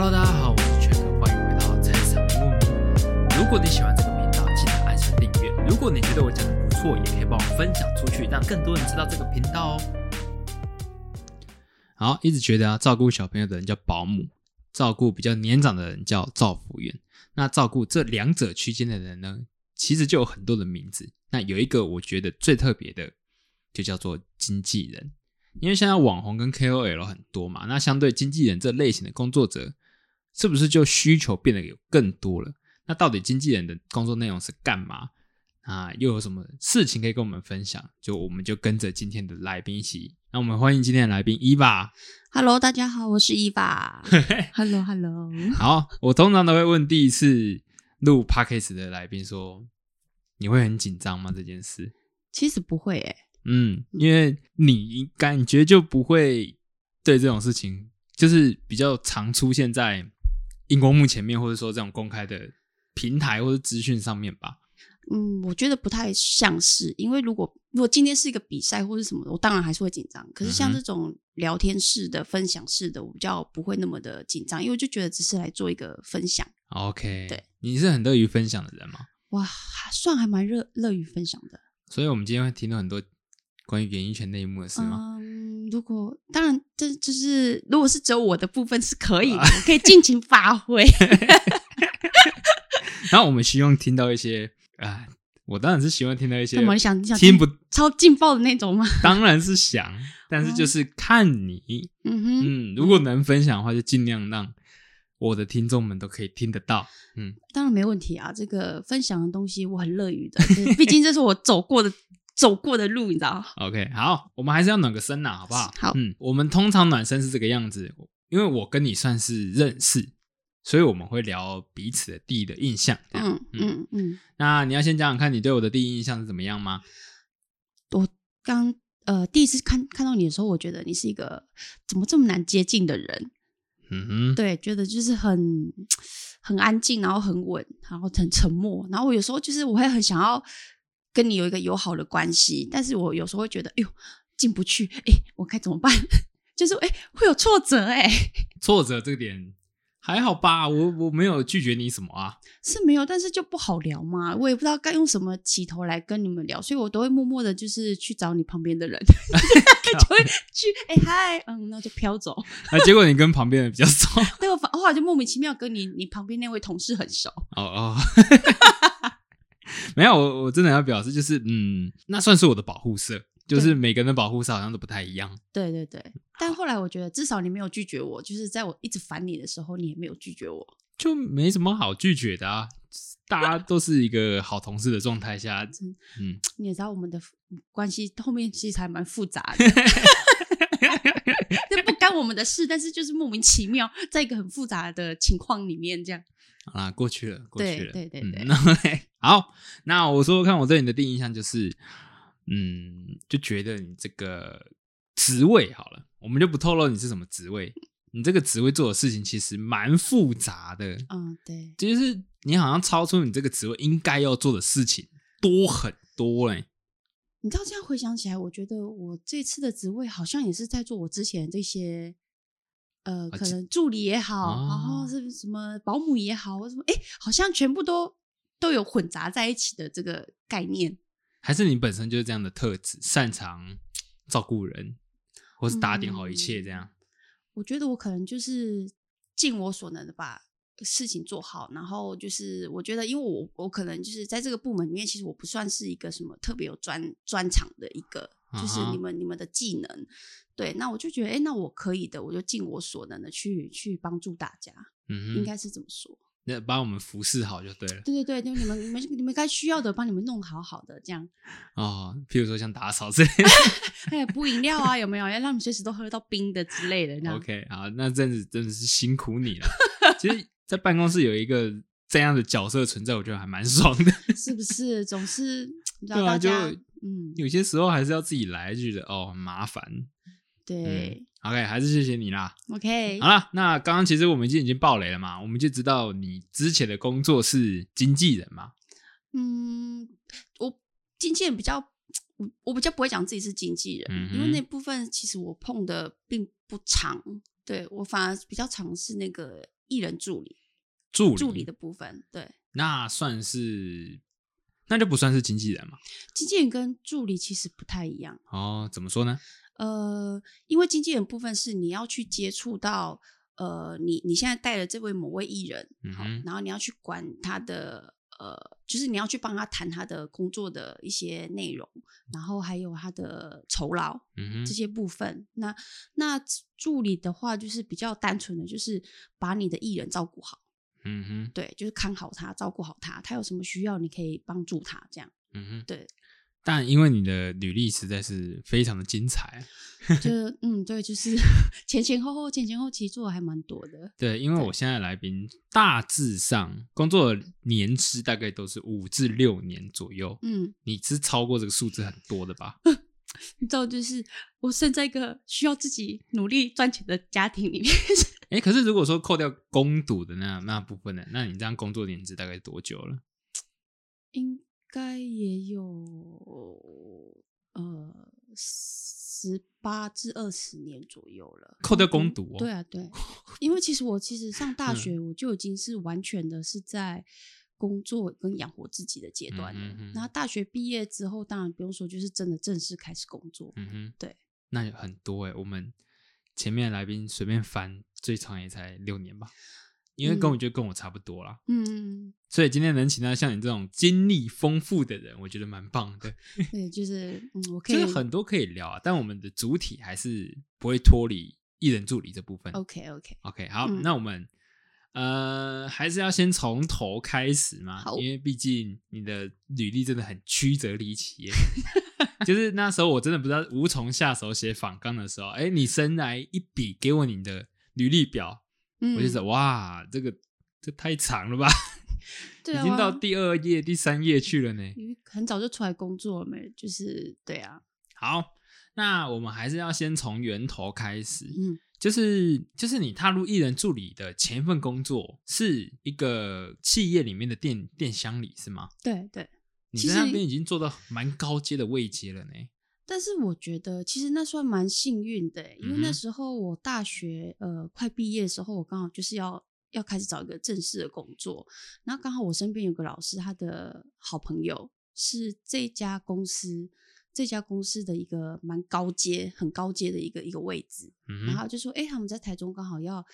Hello，大家好，我是全哥，欢迎回到菜市场木。如果你喜欢这个频道，记得按下订阅。如果你觉得我讲的不错，也可以帮我分享出去，让更多人知道这个频道哦。好，一直觉得啊，照顾小朋友的人叫保姆，照顾比较年长的人叫照服员。那照顾这两者区间的人呢，其实就有很多的名字。那有一个我觉得最特别的，就叫做经纪人。因为现在网红跟 KOL 很多嘛，那相对经纪人这类型的工作者，是不是就需求变得有更多了？那到底经纪人的工作内容是干嘛？啊，又有什么事情可以跟我们分享？就我们就跟着今天的来宾一起，那我们欢迎今天的来宾伊娃。Hello，大家好，我是伊娃。Hello，Hello。好，我通常都会问第一次录 podcast 的来宾说：“你会很紧张吗？”这件事，其实不会诶、嗯，因为你感觉就不会对这种事情，就是比较常出现在荧光幕前面，或者说这种公开的平台或者资讯上面吧。嗯，我觉得不太像是，因为如果如果今天是一个比赛或是什么，我当然还是会紧张。可是像这种聊天式的、分享式的，我比较不会那么的紧张，因为我就觉得只是来做一个分享。OK，对，你是很乐于分享的人吗？哇，还算还蛮热乐于分享的。所以我们今天会听到很多关于演艺圈内幕的事吗？嗯，如果当然，这就是如果是只有我的部分是可以的，我可以尽情发挥。然后我们希望听到一些啊、我当然是希望听到一些怎么？想想听不，超劲爆的那种吗？当然是想，但是就是看你，嗯哼。嗯，如果能分享的话，就尽量让我的听众们都可以听得到。嗯，当然没问题啊，这个分享的东西我很乐于的，毕竟这是我走过的走过的路，你知道。OK，好，我们还是要暖个身呐，好不好？好嗯，我们通常暖身是这个样子，因为我跟你算是认识，所以我们会聊彼此的第一的印象。嗯嗯嗯，那你要先讲讲看你对我的第一印象是怎么样吗？我刚呃第一次看看到你的时候，我觉得你是一个怎么这么难接近的人，嗯哼，对，觉得就是很很安静，然后很稳，然后很沉默，然后我有时候就是我会很想要跟你有一个友好的关系，但是我有时候会觉得，哎呦进不去，哎，我该怎么办？就是哎会有挫折哎、挫折这个点还好吧，我我没有拒绝你什么啊。是没有，但是就不好聊嘛，我也不知道该用什么起头来跟你们聊，所以我都会默默的，就是去找你旁边的人，就会去哎嗨，嗯，那就飘走。啊，结果你跟旁边的比较熟。对我反后来就莫名其妙跟你你旁边那位同事很熟，哦哦，没有，我我真的要表示，就是嗯，那算是我的保护色，就是每个人的保护色好像都不太一样。对对对。但后来我觉得至少你没有拒绝我，就是在我一直烦你的时候，你也没有拒绝我。就没什么好拒绝的啊，大家都是一个好同事的状态下，嗯，你也知道我们的关系后面其实还蛮复杂的，这不干我们的事，但是就是莫名其妙，在一个很复杂的情况里面这样。好啦，过去了，过去了，对对对 好，那我说说看，我对你的第一印象就是，嗯，就觉得你这个职位好了，我们就不透露你是什么职位，你这个职位做的事情其实蛮复杂的，嗯，对。就是你好像超出你这个职位应该要做的事情多很多嘞。你知道这样回想起来，我觉得我这次的职位好像也是在做我之前这些，呃，可能助理也好，啊然后是什么保姆也好，或什么，哎，好像全部都都有混杂在一起的这个概念。还是你本身就是这样的特质，擅长照顾人，或是打点好一切这样。我觉得我可能就是尽我所能的把事情做好，然后就是我觉得，因为我我可能就是在这个部门里面，其实我不算是一个什么特别有专专长的一个，就是你们你们的技能，对，那我就觉得，哎，那我可以的，我就尽我所能的去去帮助大家，嗯，应该是这么说。那把我们服侍好就对了对对对，就你们你们你们该需要的，帮你们弄好好的，这样。哦。譬如说像打扫之类的。哎，补饮料啊，有没有要让你随时都喝到冰的之类的？OK，好，那这样子真的是辛苦你了。其实，在办公室有一个这样的角色存在，我觉得还蛮爽的。是不是？总是你知道对啊，就大家，嗯，有些时候还是要自己来，就觉得哦很麻烦。对、OK，还是谢谢你啦。o k 好了，那刚刚其实我们已经已经爆雷了嘛，我们就知道你之前的工作是经纪人嘛。嗯，我经纪人比较，我我比较不会讲自己是经纪人，嗯因为那部分其实我碰的并不长，对我反而比较尝试那个艺人助理，助理助理的部分，对，那算是，那就不算是经纪人嘛？经纪人跟助理其实不太一样。哦，怎么说呢？呃，因为经纪人部分是你要去接触到，呃，你你现在带的这位某位艺人，好，嗯然后你要去管他的，呃，就是你要去帮他谈他的工作的一些内容，然后还有他的酬劳嗯这，些部分。那那助理的话，就是比较单纯的，就是把你的艺人照顾好，嗯哼，对，就是看好他，照顾好他，他有什么需要，你可以帮助他，这样，嗯哼。对，但因为你的履历实在是非常的精彩，就是嗯，对，就是 前前后后，前前后其实做的还蛮多的。对，因为我现在来宾大致上工作的年资大概都是五至六年左右，嗯，你是超过这个数字很多的吧？你知道，就是我生在一个需要自己努力赚钱的家庭里面，哎，可是如果说扣掉攻读的那那部分呢，那你这样工作年资大概多久了？应该也有呃十八至二十年左右了。扣掉攻读哦对啊，对，因为其实我其实上大嗯学我就已经是完全的是在工作跟养活自己的阶段了。嗯哼哼然后大学毕业之后，当然不用说，就是真的正式开始工作。嗯哼，对，那有很多哎，我们前面的来宾随便翻，最长也才六年吧，因为跟我觉得跟我差不多啦。嗯，所以今天能请到像你这种经历丰富的人，我觉得蛮棒的。对，就是嗯，我可以就是很多可以聊啊，但我们的主体还是不会脱离艺人助理这部分。OK OK，OK，好，嗯那我们呃还是要先从头开始嘛，因为毕竟你的履历真的很曲折离奇耶。就是那时候我真的不知道无从下手写访纲的时候，哎，你生来一笔给我你的履历表，嗯，我就说哇，这个这太长了吧，对啊，已经到第二页、第三页去了呢。很早就出来工作了没，就是对啊，好，那我们还是要先从源头开始。嗯，就是就是你踏入艺人助理的前一份工作是一个企业里面的电电箱里是吗？对对。你在那边已经做到蛮高阶的位阶了呢。但是我觉得其实那算蛮幸运的欸，因为那时候我大学呃快毕业的时候，我刚好就是要要开始找一个正式的工作，然后刚好我身边有个老师，他的好朋友是这家公司这家公司的一个蛮高阶、很高阶的一个一个位置，嗯，然后就说，哎、他们在台中刚好要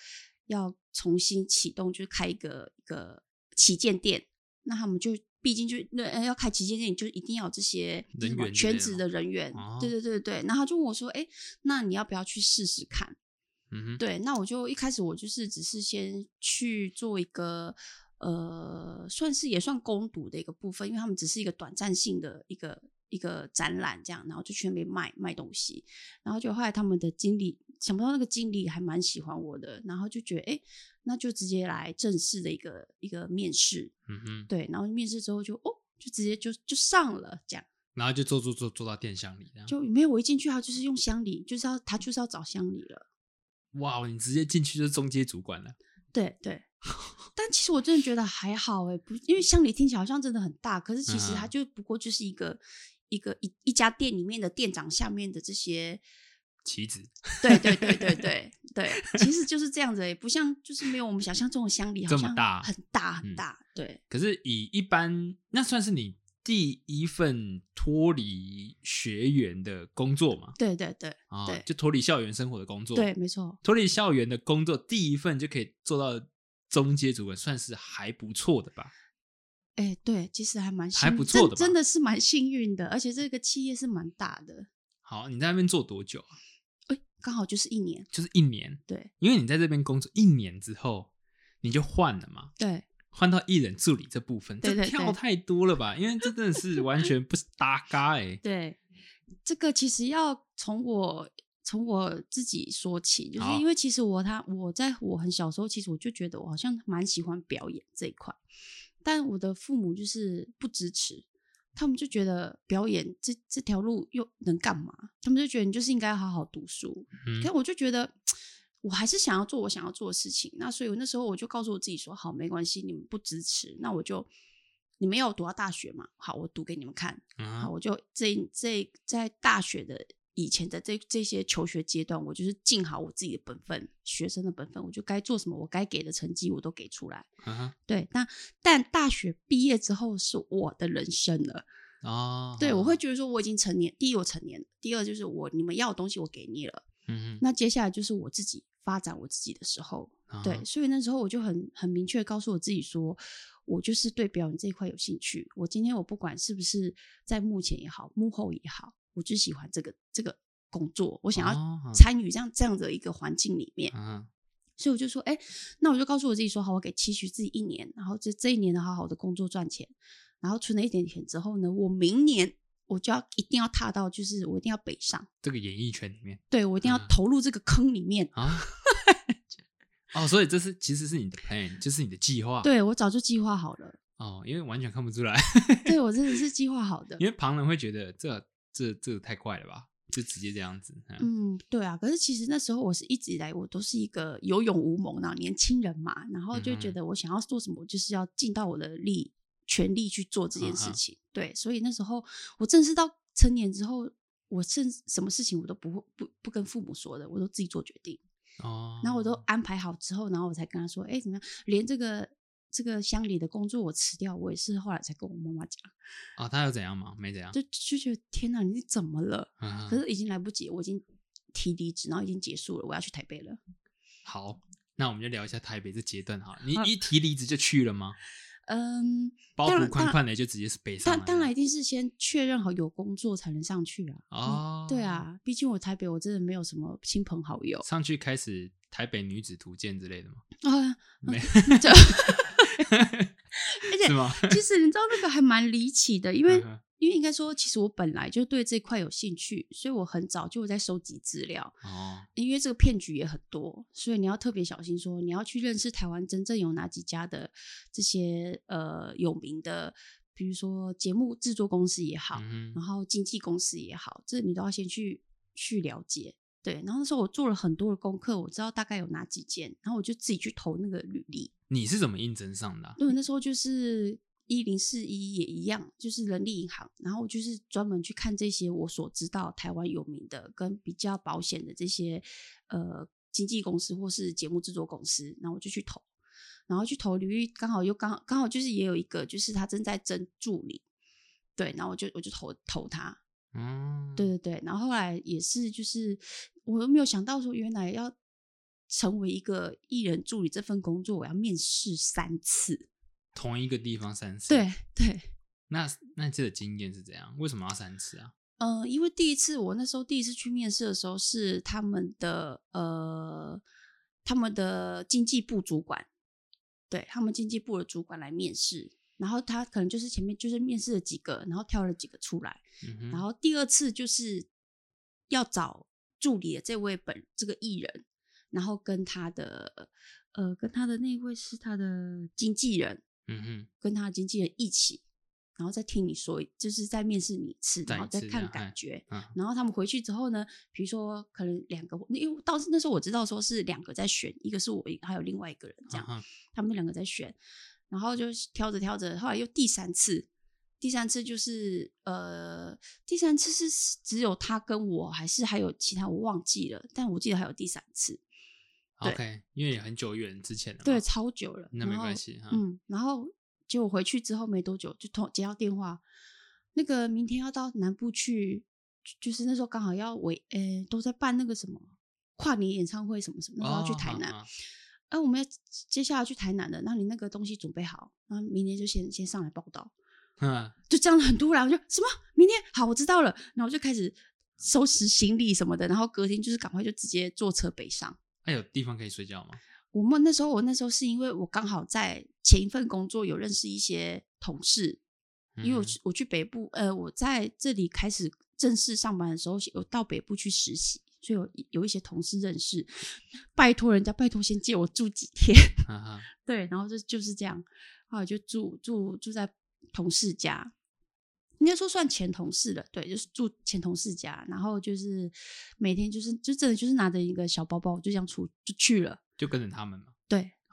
要重新启动，就是开一个一个旗舰店，那他们就毕竟就那呃要开旗舰店，你就一定要有这些全职的人员，哦对对对对。然后他就问我说，哎、那你要不要去试试看？嗯哼，对，那我就一开始我就是只是先去做一个呃，算是也算攻读的一个部分，因为他们只是一个短暂性的一个一个展览这样，然后就去那边卖卖东西，然后就后来他们的经理想不到那个经理还蛮喜欢我的，然后就觉得哎，诶那就直接来正式的一个一个面试，嗯哼，对，然后面试之后就哦，就直接就就上了这样。然后就做做做做到电箱里。就没有我一进去，他就是用乡里，就是要他就是要找乡里了。哇，你直接进去就是中阶主管了。对对，但其实我真的觉得还好哎，不，因为乡里听起来好像真的很大，可是其实它嗯就不过就是一个、一个一一家店里面的店长下面的这些，棋子，对对对对对对，其实就是这样子哎，不像就是没有我们想象中的乡里这么大很大嗯很大，对可是以一般，那算是你第一份脱离学员的工作嘛？对对对啊，对就脱离校园生活的工作。对，没错，脱离校园的工作，第一份就可以做到中阶主管，算是还不错的吧？哎对，其实还蛮还不错的真真的是蛮幸运的，而且这个企业是蛮大的，好，你在那边做多久啊？哎，刚好就是一年，就是一年，对因为你在这边工作一年之后，你就换了嘛，对。换到艺人助理这部分，对跳太多了吧？因为这真的是完全不是搭嘎哎、对，这个其实要从我从我自己说起，就是因为其实我他我在我很小时候，其实我就觉得我好像蛮喜欢表演这一块，但我的父母就是不支持，他们就觉得表演这这条路又能干嘛？他们就觉得你就是应该好好读书，嗯可我就觉得。我还是想要做我想要做的事情，那所以我那时候我就告诉我自己说：好，没关系，你们不支持，那我就你们要我读到大学嘛，好，我读给你们看，好，啊，我就这这在大学的以前的这这些求学阶段，我就是尽好我自己的本分，学生的本分，我就该做什么，我该给的成绩我都给出来。嗯哼，对，那但大学毕业之后是我的人生了。哦，对，我会，觉得说我已经成年，第一我成年了，第二就是我你们要的东西我给你了，嗯那接下来就是我自己发展我自己的时候。哼，对，啊所以那时候我就很很明确告诉我自己说，我就是对表演这一块有兴趣。我今天我不管是不是在幕前也好，幕后也好，我就喜欢这个这个工作，我想哦要参与这样这样的一个环境里面。嗯所以我就说，哎，那我就告诉我自己说，好，我给期许自己一年，然后这这一年呢，好好的工作赚钱，然后存了一点钱之后呢，我明年我就要一定要踏到，就是我一定要北上，这个演艺圈里面对我一定要嗯投入这个坑里面。啊，哦，所以这是其实是你的 plan，就是你的计划，，对我早就计划好了，哦，因为完全看不出来，对 我真的是计划好的因。为旁人会觉得这这这太快了吧，就直接这样子，嗯嗯，对啊，可是其实那时候我是一直以来我都是一个有勇无谋然后年轻人嘛，然后就觉得我想要做什么，我就是要尽到我的力全力去做这件事情。对，所以那时候我正式到成年之后，我甚至什么事情我都不会不不跟父母说的，我都自己做决定。哦，然后我都安排好之后，然后我才跟他说，哎，怎么样？连这个这个乡里的工作我辞掉，我也是后来才跟我妈妈讲，哦，他有怎样吗？没怎样，就就觉得天哪，你怎么了？嗯可是已经来不及，我已经提离职，然后已经结束了，我要去台北了。好，那我们就聊一下台北这阶段哈。你一提离职就去了吗？嗯，包当然袱宽宽的就直接是北上了。当当然一定是先确认好有工作才能上去啊。哦，对，啊，毕竟我台北我真的没有什么亲朋好友上去开始台北女子图鉴之类的吗？啊，没，就 而且是吗？其实你知道那个还蛮离奇的，因为、嗯因为应该说，其实我本来就对这块有兴趣，所以我很早就有在收集资料。哦，因为这个骗局也很多，所以你要特别小心说你要去认识台湾真正有哪几家的这些呃有名的，比如说节目制作公司也好，嗯然后经纪公司也好，这你都要先去去了解。对，然后那时候我做了很多的功课，我知道大概有哪几件，然后我就自己去投那个履历。你是怎么应征上的啊？对，那时候就是一零四一也一样，就是人力银行，然后我就是专门去看这些我所知道台湾有名的跟比较保险的这些呃经纪公司或是节目制作公司，然后我就去投，然后去投履历，刚好又刚好刚好就是也有一个就是他正在征助理，对，然后我就我就投投他，嗯，对对对，然后后来也是就是我都没有想到说原来要成为一个艺人助理这份工作，我要面试三次。同一个地方三次。对，对，那那这个经验是怎样？为什么要三次啊？呃，因为第一次我那时候第一次去面试的时候是他们的呃他们的经济部主管，对他们经济部的主管来面试，然后他可能就是前面就是面试了几个，然后挑了几个出来，嗯，然后第二次就是要找助理的这位本这个艺人，然后跟他的呃跟他的那位是他的经纪人，嗯哼，跟他的经纪人一起，然后再听你说，就是再面试你一次，然后再看感觉。嗯然后他们回去之后呢，比如说可能两个，因为到那时候我知道说是两个在选，一个是我，还有另外一个人这样，他们两个在选，然后就挑着挑着，后来又第三次，第三次就是呃，第三次是只有他跟我，还是还有其他我忘记了，但我记得还有第三次，OK，因为也很久远之前了嘛。对，超久了，那没关系哈。嗯，然后结果回去之后没多久就通接到电话，那个明天要到南部去，就就是那时候刚好要围，呃，都在办那个什么跨年演唱会什么什么，那时候要去哦台南，好好哎、我们要接下来去台南的，那你那个东西准备好，然后明天就先先上来报道，嗯，就这样很突然，我就什么？明天？好，我知道了，然后我就开始收拾行李什么的，然后隔天就是赶快就直接坐车北上。哎有地方可以睡觉吗？我们那时候，我那时候是因为我刚好在前一份工作有认识一些同事，因为我嗯。去我去北部，呃，我在这里开始正式上班的时候，有到北部去实习，所以有有一些同事认识，拜托人家，拜托先借我住几天，对，然后就就是这样，后来就住住住在同事家，应该说算前同事了，对，就是住前同事家，然后就是每天就是就真的就是拿着一个小包包就这样出就去了，就跟着他们嘛。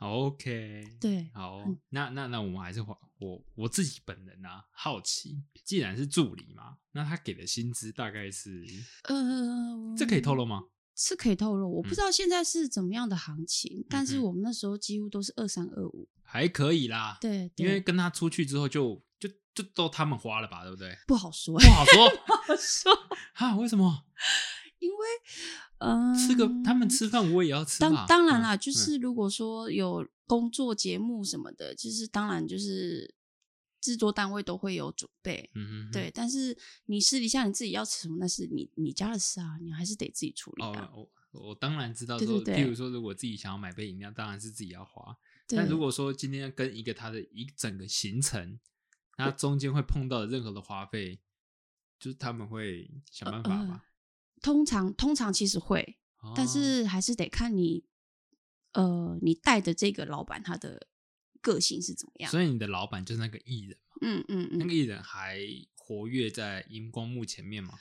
对，OK，对，好嗯，那那那我们还是话我我自己本人啊，好奇，既然是助理嘛，那他给的薪资大概是，呃，这可以透露吗？是可以透露，我不嗯。知道现在是怎么样的行情，但是我们那时候几乎都是二三二五，还可以啦，对，因为。跟他出去之后就就就都他们花了吧，对不对？不好说，不好说。不好说，哈，为什么？因为嗯，吃个他们吃饭我也要吃当当然啦，就嗯是如果说有工作节目什么的，就是当然就是制作单位都会有准备，嗯哼，对。但是你私底下你自己要吃什么，那是你你家的事啊，你还是得自己处理啊。哦，我我当然知道说，对对对譬如说，如果自己想要买杯饮料，当然是自己要花。对但如果说今天跟一个他的一整个行程，那中间会碰到的任何的花费，就是他们会想办法吧。通常通常其实会，呃但哦是还是得看你呃你带的这个老板他的个性是怎么样。所以你的老板就是那个艺人嘛，嗯嗯嗯那个，艺人还活跃在荧光幕前面吗？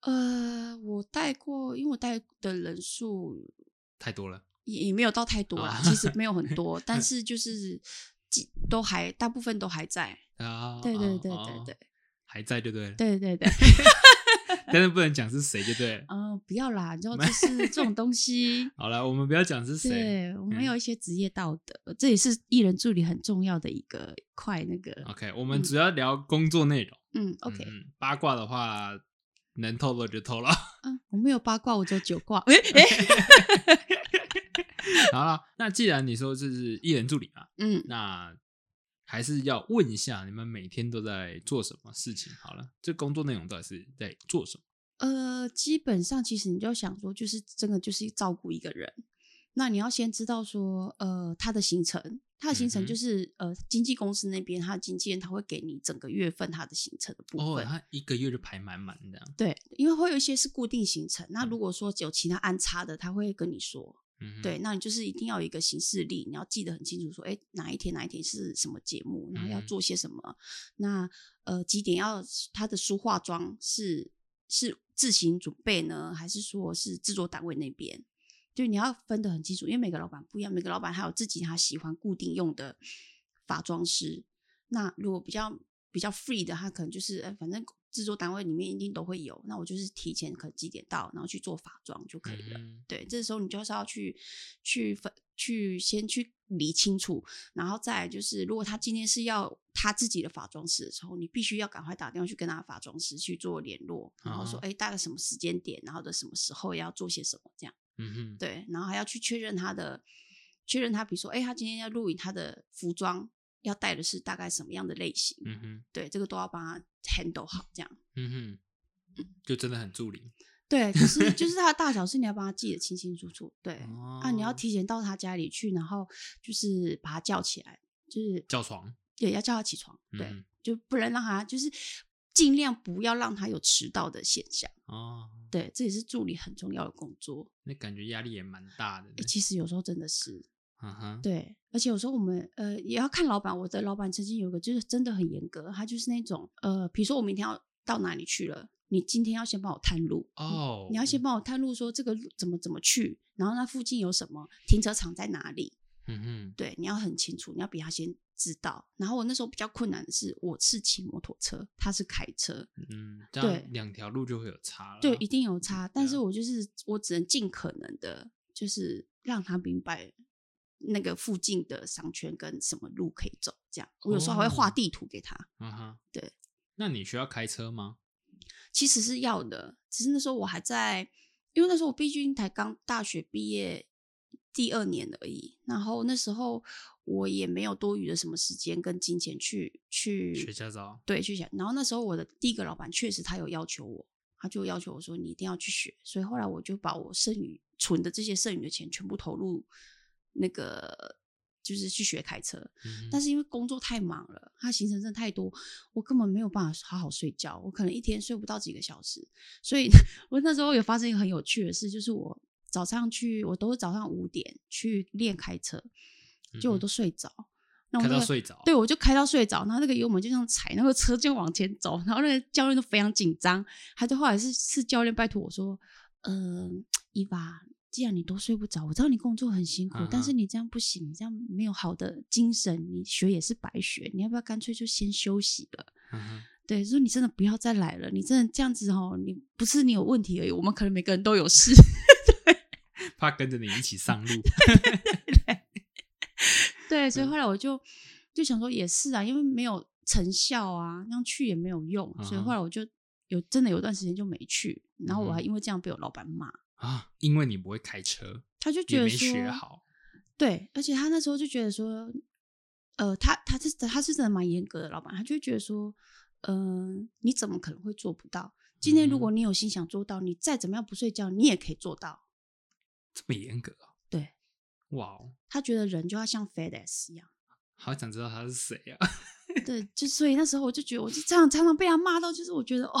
呃，我带过，因为我带的人数太多了，也也没有到太多啦，啊其实没有很多，但是就是都还大部分都还在。啊，对对对对对还在就对了，对对对，但是不能讲是谁就对了。嗯、不要啦，你知道就是这种东西。好了，我们不要讲是谁，对我们嗯有一些职业道德，这也是艺人助理很重要的一个块。那个，OK，我们主要聊工作内容。嗯，OK，八卦的话，能透露就透露。嗯，我没有八卦，我只有九卦。哎哎，好了，那既然你说这是艺人助理嘛，嗯，那还是要问一下，你们每天都在做什么事情？好了，这工作内容到底是在做什么？呃，基本上其实你就想说，就是真的就是照顾一个人。那你要先知道说，呃，他的行程，他的行程就是、呃，经纪公司那边他的经纪人他会给你整个月份他的行程的部分哦，他一个月就排满满这样。对，因为会有一些是固定行程，那如果说有其他安插的，他会跟你说。嗯，对，那你就是一定要有一个行事历，你要记得很清楚，说，哎，哪一天哪一天是什么节目，然后要嗯做些什么。那呃，几点要他的梳化妆是是自行准备呢，还是说是制作单位那边？就你要分得很清楚，因为每个老板不一样，每个老板还有自己他喜欢固定用的发妆师。那如果比较比较 free 的，他可能就是，呃，反正制作单位里面一定都会有，那我就是提前可能几点到，然后去做法妆就可以了。嗯对，这时候你就是要去去分去先去理清楚，然后再来就是，如果他今天是要他自己的法妆师的时候，你必须要赶快打电话去跟他的化妆师去做联络，然后说，啊哎、大概什么时间点，然后的什么时候要做些什么这样。嗯哼，对，然后还要去确认他的，确认他，比如说，哎，他今天要录影，他的服装要带的是大概什么样的类型？嗯哼，对，这个都要帮他 handle 好，这样。嗯哼，就真的很助理。对，可是就是他的大小事，你要帮他记得清清楚楚。对，哦啊，你要提前到他家里去，然后就是把他叫起来，就是叫床，对，要叫他起床，对，嗯就不能让他就是尽量不要让他有迟到的现象。哦，对，这也是助理很重要的工作。那感觉压力也蛮大的其实有时候真的是，嗯哼，对，而且有时候我们呃也要看老板。我的老板曾经有个就是真的很严格，他就是那种呃，比如说我明天要到哪里去了，你今天要先帮我探路哦，你要先帮我探路，说这个路怎么怎么去，然后那附近有什么停车场在哪里？嗯哼，对，你要很清楚，你要比他先知道。然后我那时候比较困难的是，我是骑摩托车，他是开车，嗯，这对样两条路就会有差了。对，一定有差。但是我就是我只能尽可能的，就是让他明白那个附近的商圈跟什么路可以走。这样，我有时候还会画哦地图给他。嗯哼，对。那你需要开车吗？其实是要的，只是那时候我还在，因为那时候我毕竟才刚大学毕业第二年而已，然后那时候我也没有多余的什么时间跟金钱去去学驾照？对去学。然后那时候我的第一个老板确实他有要求我，他就要求我说你一定要去学，所以后来我就把我剩余存的这些剩余的钱全部投入那个。就是去学开车，嗯但是因为工作太忙了，他行程真的太多，我根本没有办法好好睡觉，我可能一天睡不到几个小时。所以 我那时候有发生一个很有趣的事，就是我早上去，我都是早上五点去练开车，就我都睡着。那我嗯开到睡着。对，我就开到睡着，然后那个油门就这样踩，那个车就往前走，然后那个教练都非常紧张，他就后来是是教练拜托我说，嗯、伊娃，既然你都睡不着，我知道你工作很辛苦，嗯但是你这样不行，你这样没有好的精神，你学也是白学。你要不要干脆就先休息了？对，说你真的不要再来了，你真的这样子哦，你不是你有问题而已，我们可能每个人都有事。对怕跟着你一起上路。对，所以嗯后来我就就想说，也是啊，因为没有成效啊，那样去也没有用，所以后来我就有真的有段时间就没去，然后我还因为这样被我老板骂，啊，因为你不会开车，他就觉得没得学好。对，而且他那时候就觉得说，呃，他他是他是真的蛮严格的老板，他就觉得说，嗯、你怎么可能会做不到？今天如嗯果你有心想做到，你再怎么样不睡觉，你也可以做到。这么严格啊！对哇哦，他觉得人就要像 FedEx 一样。好想知道他是谁啊！对，就所以那时候我就觉得，我就这样常常被他骂到，就是我觉得哦、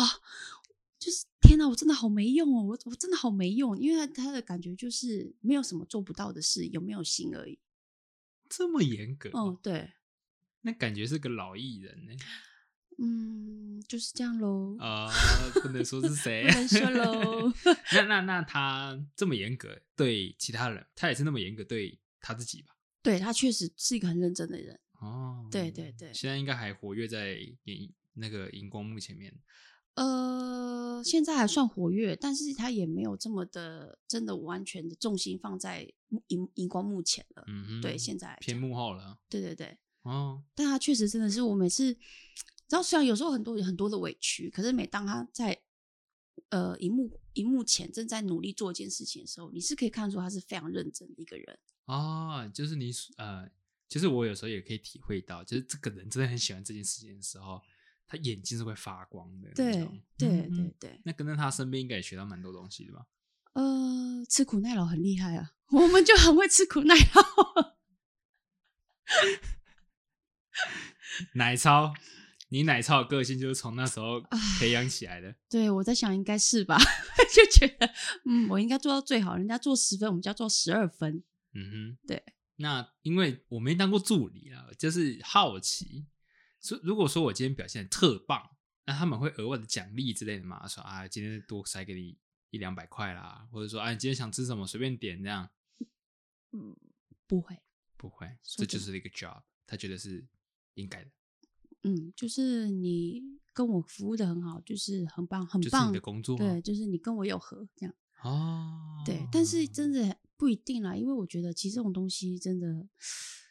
就是天哪，我真的好没用哦，我我真的好没用，因为他他的感觉就是没有什么做不到的事，有没有心而已。这么严格哦，对，那感觉是个老艺人呢。嗯，就是这样喽，啊、不能说是谁不。能说喽。那那那他这么严格对其他人，他也是那么严格对他自己吧？对他确实是一个很认真的人。哦，对对对现在应该还活跃在荧那个荧光幕前面。呃，现在还算活跃，但是他也没有这么的真的完全的重心放在荧荧光幕前了。嗯哼，对，现在来偏幕后了。对对对，哦，但他确实真的是我每次，然后虽然有时候很多很多的委屈，可是每当他在呃荧幕荧幕前正在努力做一件事情的时候，你是可以看出他是非常认真的一个人。哦，就是你呃，其实我有时候也可以体会到，就是这个人真的很喜欢这件事情的时候，他眼睛是会发光的那对种。对嗯对对，那跟在他身边应该也学到蛮多东西的吧？呃，吃苦耐劳很厉害啊，我们就很会吃苦耐劳。奶超，你奶超的个性就是从那时候培养起来的。对，我在想应该是吧，就觉得嗯，我应该做到最好，人家做十分，我们就要做十二分。嗯哼，对。那因为我没当过助理啊，就是好奇，说如果说我今天表现特棒，那他们会额外的奖励之类的嘛？说啊，今天多塞给你一两百块啦，或者说啊，你今天想吃什么随便点这样。嗯，不会，不会，这就是一个 job，他觉得是应该的，嗯，就是你跟我服务的很好，就是很棒，很就是棒。你的工作啊对，就是你跟我有合这样。哦。对，但是真的不一定啦，因为我觉得其实这种东西真的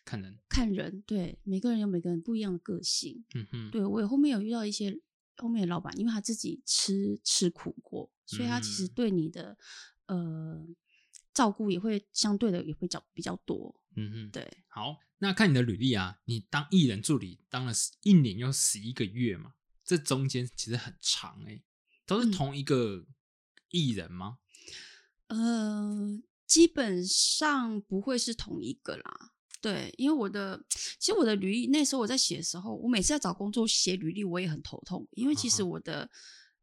看人，看人，对每个人有每个人不一样的个性。嗯哼，对我有后面有遇到一些后面的老板，因为他自己吃吃苦过，所以他其实嗯对你的、呃照顾也会相对的也会较比较多。嗯哼，对，好，那看你的履历啊，你当艺人助理当了十一年又十一个月嘛，这中间其实很长哎、都是嗯同一个艺人吗？呃，基本上不会是同一个啦。对，因为我的其实我的履历那时候我在写的时候，我每次在找工作写履历，我也很头痛，因为其实我的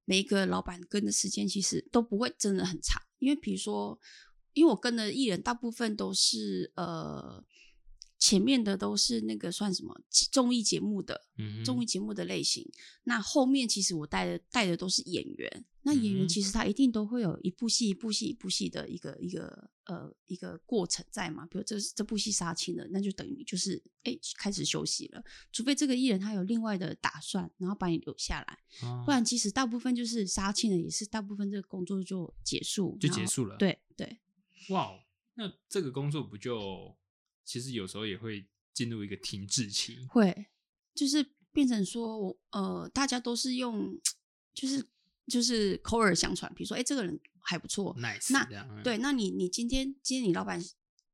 每一个老板跟的时间其实都不会真的很长，因为比如说，因为我跟的艺人大部分都是呃前面的都是那个算什么综艺节目的，嗯，综艺节目的类型。那后面其实我带的带的都是演员，那演嗯员其实他一定都会有一部戏一部戏一部戏的一个一个呃一个过程在嘛。比如这这部戏杀青了，那就等于就是哎开始休息了，除非这个艺人他有另外的打算，然后把你留下来，哦不然其实大部分就是杀青了，也是大部分这个工作就结束就结束了。，对对，哇哦，那这个工作不就其实有时候也会进入一个停滞期？会就是变成说我呃大家都是用就是就是口耳相传，比如说哎这个人还不错，nice，那嗯对，那你你今天今天你老板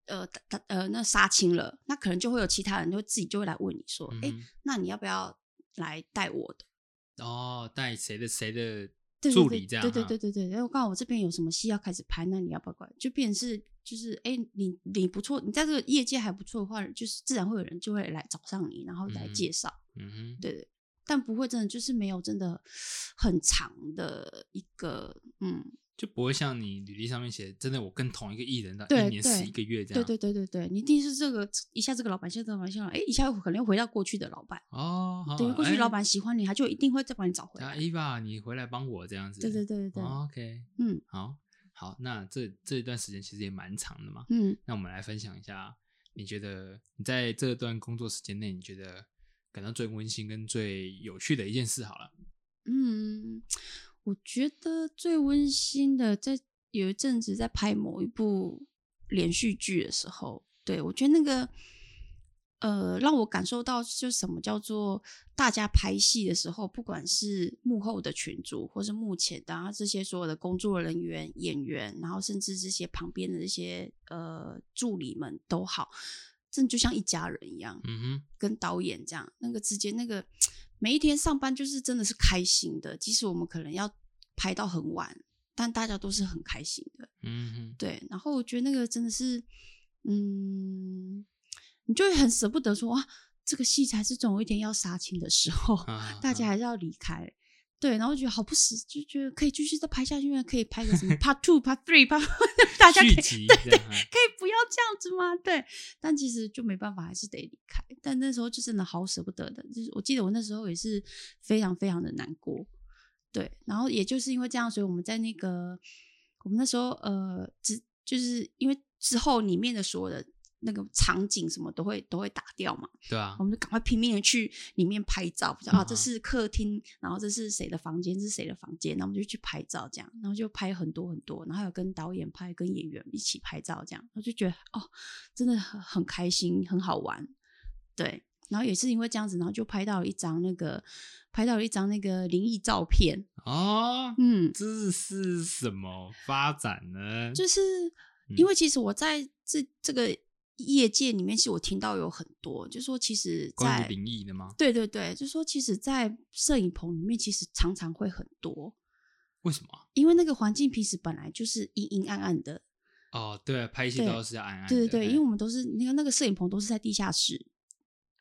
呃呃那杀青了，那可能就会有其他人就会自己就会来问你说，哎、那你要不要来带我的？哦，带谁的谁的助理这样，对对对对对，然后刚好我这边有什么戏要开始拍，那你要不要过来？就变成是就是哎，你你不错，你在这个业界还不错的话，就是自然会有人就会来找上你，然后来嗯介绍。嗯哼，对对，但不会真的就是没有真的很长的一个嗯，就不会像你履历上面写，真的我跟同一个艺人到一年十一个月这对样。对对对对对，你一定是这个一下这个老板，一下这个老板，一下哎一下可能又回到过去的老板，哦，好对，过去哎老板喜欢你，他就一定会再把你找回啊来。，Eva，你回来帮我这样子。对对对对对，哦 OK，嗯，好。好，那这这一段时间其实也蛮长的嘛。嗯，那我们来分享一下，你觉得你在这段工作时间内，你觉得感到最温馨跟最有趣的一件事好了。嗯，我觉得最温馨的，在有一阵子在拍某一部连续剧的时候，对我觉得那个，呃，让我感受到就什么叫做大家拍戏的时候，不管是幕后的群主，或是幕前的，啊这些所有的工作人员、演员，然后甚至这些旁边的这些呃助理们都好，真的就像一家人一样。嗯哼，跟导演这样那个之间那个每一天上班就是真的是开心的，即使我们可能要排到很晚，但大家都是很开心的。嗯哼，对，然后我觉得那个真的是，嗯，你就会很舍不得说哇，这个戏才是总有一天要杀青的时候，啊大家还是要离开。对，然后觉得好不死，就觉得可以继续再拍下去，因为可以拍个什么 Part Two、Part Three、Part，大家可以对对，可以不要这样子吗？对，但其实就没办法，还是得离开。但那时候就真的好舍不得的，就是我记得我那时候也是非常非常的难过。对，然后也就是因为这样，所以我们在那个我们那时候呃，只就是因为之后里面的所有的那个场景什么都会都会打掉嘛，对啊我，们就赶快拼命的去里面拍照，比较啊，这嗯是客厅，然后这是谁的房间，这是谁的房间，然后我们就去拍照，这样，然后就拍很多很多，然后还有跟导演拍，跟演员一起拍照，这样，我就觉得哦，真的很很开心，很好玩，对，然后也是因为这样子，然后就拍到了一张那个，拍到了一张那个灵异照片，哦，嗯，这是什么发展呢？就是嗯。因为其实我在这这个业界里面，其实我听到有很多，就说其实在关于灵异的吗？对对对，就说其实，在摄影棚里面，其实常常会很多，为什么啊？因为那个环境平时本来就是阴阴暗暗的。哦，对啊，拍戏对都是暗暗的。对对对，哎因为我们都是那个那个摄影棚都是在地下室，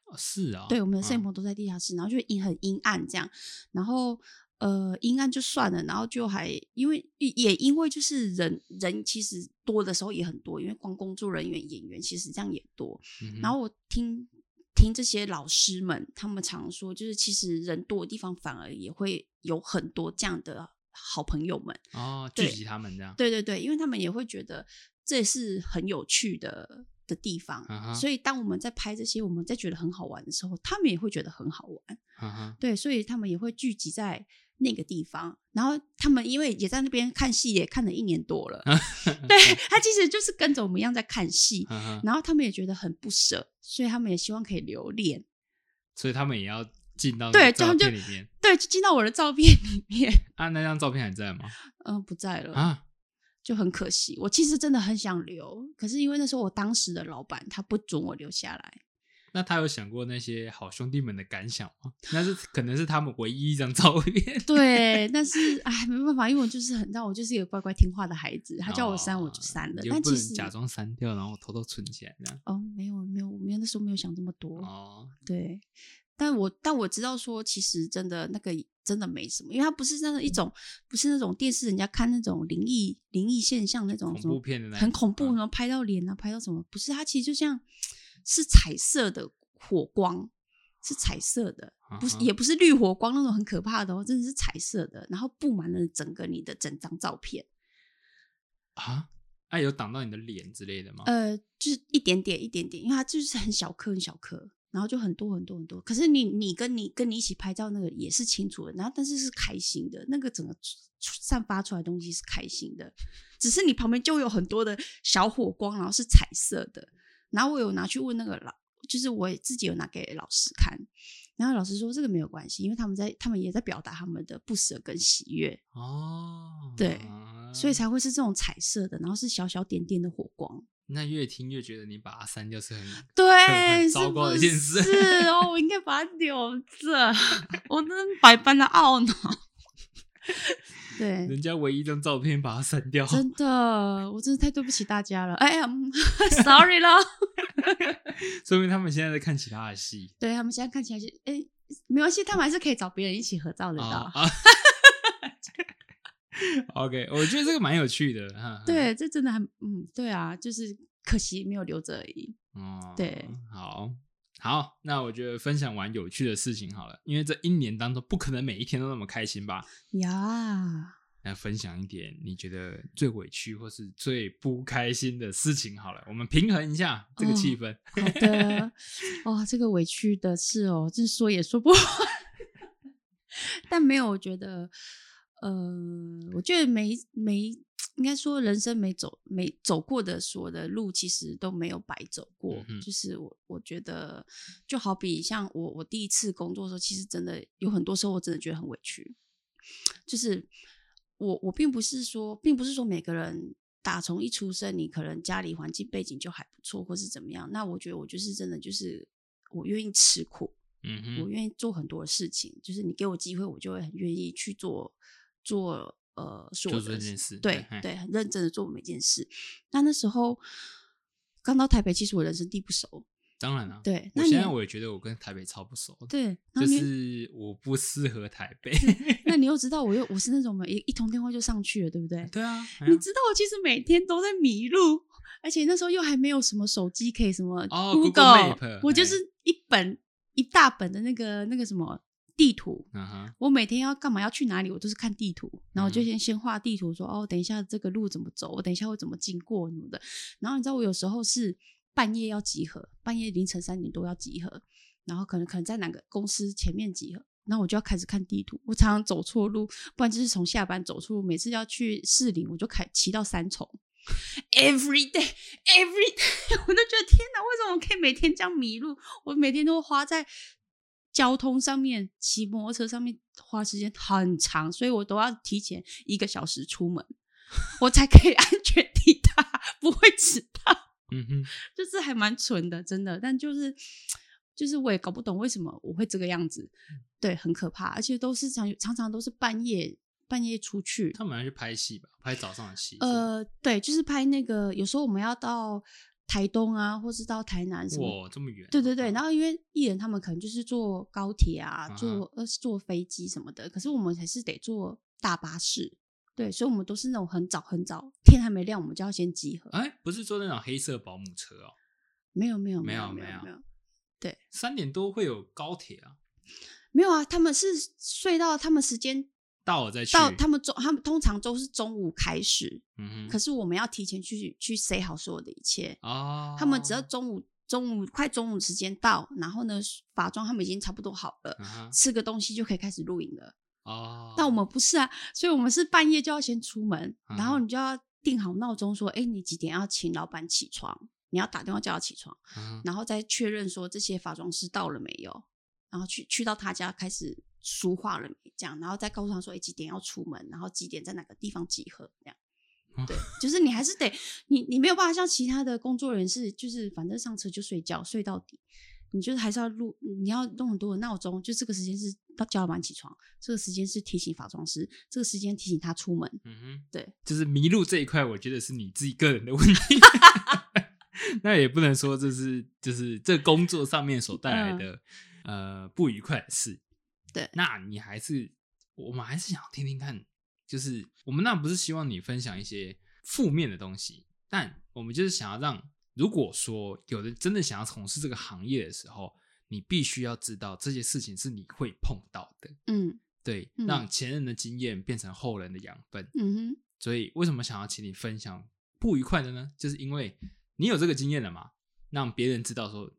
哦是啊，对，我们的摄影嗯棚都在地下室，然后就阴很阴暗这样，然后呃阴暗就算了，然后就还因为也因为就是人人其实多的时候也很多，因为光工作人员演员其实这样也多，嗯然后我听听这些老师们，他们常说，就是其实人多的地方反而也会有很多这样的好朋友们。哦，聚集他们这样。对对对，因为他们也会觉得这是很有趣的的地方，所以当我们在拍这些，我们在觉得很好玩的时候，他们也会觉得很好玩。对，所以他们也会聚集在那个地方，然后他们因为也在那边看戏，也看了一年多了。对他其实就是跟着我们一样在看戏，然后他们也觉得很不舍，所以他们也希望可以留恋。所以他们也要进到对那个照片里面。对，就进到我的照片里面。啊，那张照片还在吗？嗯、不在了，啊，就很可惜。我其实真的很想留，可是因为那时候我当时的老板他不准我留下来。那他有想过那些好兄弟们的感想吗？那是可能是他们唯一一张照片。对，但是哎，没办法，因为我就是很让我就是一个乖乖听话的孩子，他叫我删我就删了。但其实假装删掉，然后偷偷存起来这样。哦，没有没有没有，那时候没有想这么多。哦，对，但我但我知道说，其实真的那个真的没什么，因为它不是那种一种，不是那种电视人家看那种灵异灵异现象那种恐怖片的那种很恐怖，嗯然后拍到脸啊，拍到什么，不是它其实就像是彩色的火光。是彩色的，不是也不是绿火光那种很可怕的哦，真的是彩色的，然后布满了整个你的整张照片，啊，啊有挡到你的脸之类的吗？呃，就是一点点一点点，因为它就是很小颗很小颗，然后就很多很多很多。可是你你跟你跟你一起拍照那个也是清楚的，然后但是是开心的，那个整个散发出来的东西是开心的，只是你旁边就有很多的小火光，然后是彩色的。然后我有拿去问那个老，就是我也自己有拿给老师看，然后老师说这个没有关系，因为他们在他们也在表达他们的不舍跟喜悦，哦，对啊所以才会是这种彩色的，然后是小小点点的火光。那越听越觉得你把它删掉是很对，糟糕的不一件事是哦，我应该把它留着，我真百般的懊恼。对，人家唯一一张照片把它删掉，真的，我真的太对不起大家了。哎呀嗯，sorry 了。说明他们现在在看其他的戏对他们现在看起来是，哎，没关系，他们还是可以找别人一起合照的到。啊啊。OK，我觉得这个蛮有趣的对，这真的很，嗯，对啊，就是可惜没有留着而已。哦，对，好。好，那我觉得分享完有趣的事情好了，因为这一年当中不可能每一天都那么开心吧？呀，来分享一点你觉得最委屈或是最不开心的事情好了，我们平衡一下这个气氛。好的，哇，这个委屈的事哦，这说也说不完。但没有，我觉得，呃，我觉得没没，应该说人生没走没走过的所有的路，其实都没有白走过。嗯就是我我觉得，就好比像我我第一次工作的时候，其实真的有很多时候我真的觉得很委屈。就是我我并不是说，并不是说每个人打从一出生，你可能家里环境背景就还不错，或是怎么样。那我觉得我就是真的就是我愿意吃苦，嗯哼，我愿意做很多的事情，就是你给我机会，我就会很愿意去做做呃是我的这件事对对对，很认真的做每件事。那那时候刚到台北，其实我人生地不熟，当然了、对那现在我也觉得我跟台北超不熟，对，就是我不适合台北。那你又知道 我又我是那种一一通电话就上去了，对不对？对啊，哎你知道我其实每天都在迷路，而且那时候又还没有什么手机可以什么哦 Google，、我就是一本一大本的那个那个什么地图，我每天要干嘛要去哪里，我都是看地图，然后我就嗯先先画地图说，哦，等一下这个路怎么走，我等一下会怎么经过什么的。然后你知道我有时候是半夜要集合，半夜凌晨三点多要集合，然后可能可能在哪个公司前面集合。然后我就要开始看地图，我常常走错路，不然就是从下班走错路。每次要去市里，我就开骑到三重，every day every day，我都觉得天哪，为什么我可以每天这样迷路？我每天都花在交通上面，骑摩托车上面花时间很长，所以我都要提前一个小时出门，我才可以安全抵达，不会迟到。嗯哼，就是还蛮蠢的，真的。但就是就是我也搞不懂为什么我会这个样子，对，很可怕，而且都是常常常都是半夜半夜出去，他们要去拍戏吧，拍早上的戏。呃，对，就是拍那个，有时候我们要到台东啊，或是到台南什么。哇，这么远。对对对，嗯然后因为艺人他们可能就是坐高铁啊，坐呃坐飞机什么的，可是我们还是得坐大巴士，对，所以我们都是那种很早很早，天还没亮我们就要先集合。哎，不是坐那种黑色保姆车哦，没有没有没有有没有没有对三点多会有高铁啊，没有啊，他们是睡到他们时间到了再去。到，他们中他们通常都是中午开始，嗯哼，可是我们要提前去去 say 好所有的一切。哦，他们只要中午中午快中午时间到，然后呢法妆他们已经差不多好了，嗯吃个东西就可以开始录影了。哦，但我们不是啊，所以我们是半夜就要先出门，嗯然后你就要定好闹钟，说，哎，你几点要请老板起床？你要打电话叫他起床，嗯然后再确认说这些化妆师到了没有，然后去去到他家开始梳化了没，这样，然后再告诉他说，哎，几点要出门，然后几点在哪个地方集合，这样。哦对，就是你还是得你你没有办法像其他的工作人士，就是反正上车就睡觉睡到底，你就是还是要录，你要弄很多的闹钟，就这个时间是到叫老板起床，这个时间是提醒化妆师，这个时间提醒他出门。嗯哼，对，就是迷路这一块，我觉得是你自己个人的问题。那也不能说这是就是这工作上面所带来的、呃不愉快的事。嗯对。那你还是我们还是想听听看，就是我们那不是希望你分享一些负面的东西，但我们就是想要让，如果说有人真的想要从事这个行业的时候，你必须要知道这些事情是你会碰到的，嗯。对，嗯。让前人的经验变成后人的养分。嗯哼，所以为什么想要请你分享不愉快的呢？就是因为你有这个经验了嘛，让别人知道说，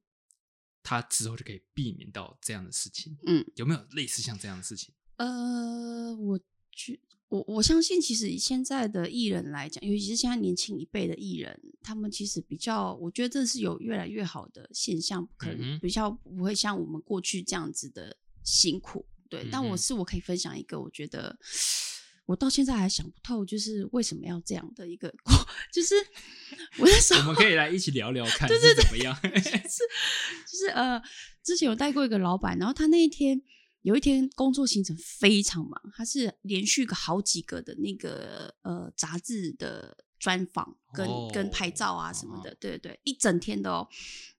他之后就可以避免到这样的事情。嗯，有没有类似像这样的事情？呃，我觉我我相信，其实以现在的艺人来讲，尤其是现在年轻一辈的艺人，他们其实比较，我觉得这是有越来越好的现象，可能比较不会像我们过去这样子的辛苦。对，但我是我可以分享一个，我觉得我到现在还想不透，就是为什么要这样的一个，就是 我那时候我们可以来一起聊聊看是怎么样。就是 呃，之前有带过一个老板，然后他那一天有一天工作行程非常忙，他是连续个好几个的那个呃杂志的专访跟、哦跟拍照啊什么的，嗯对对对，一整天的哦。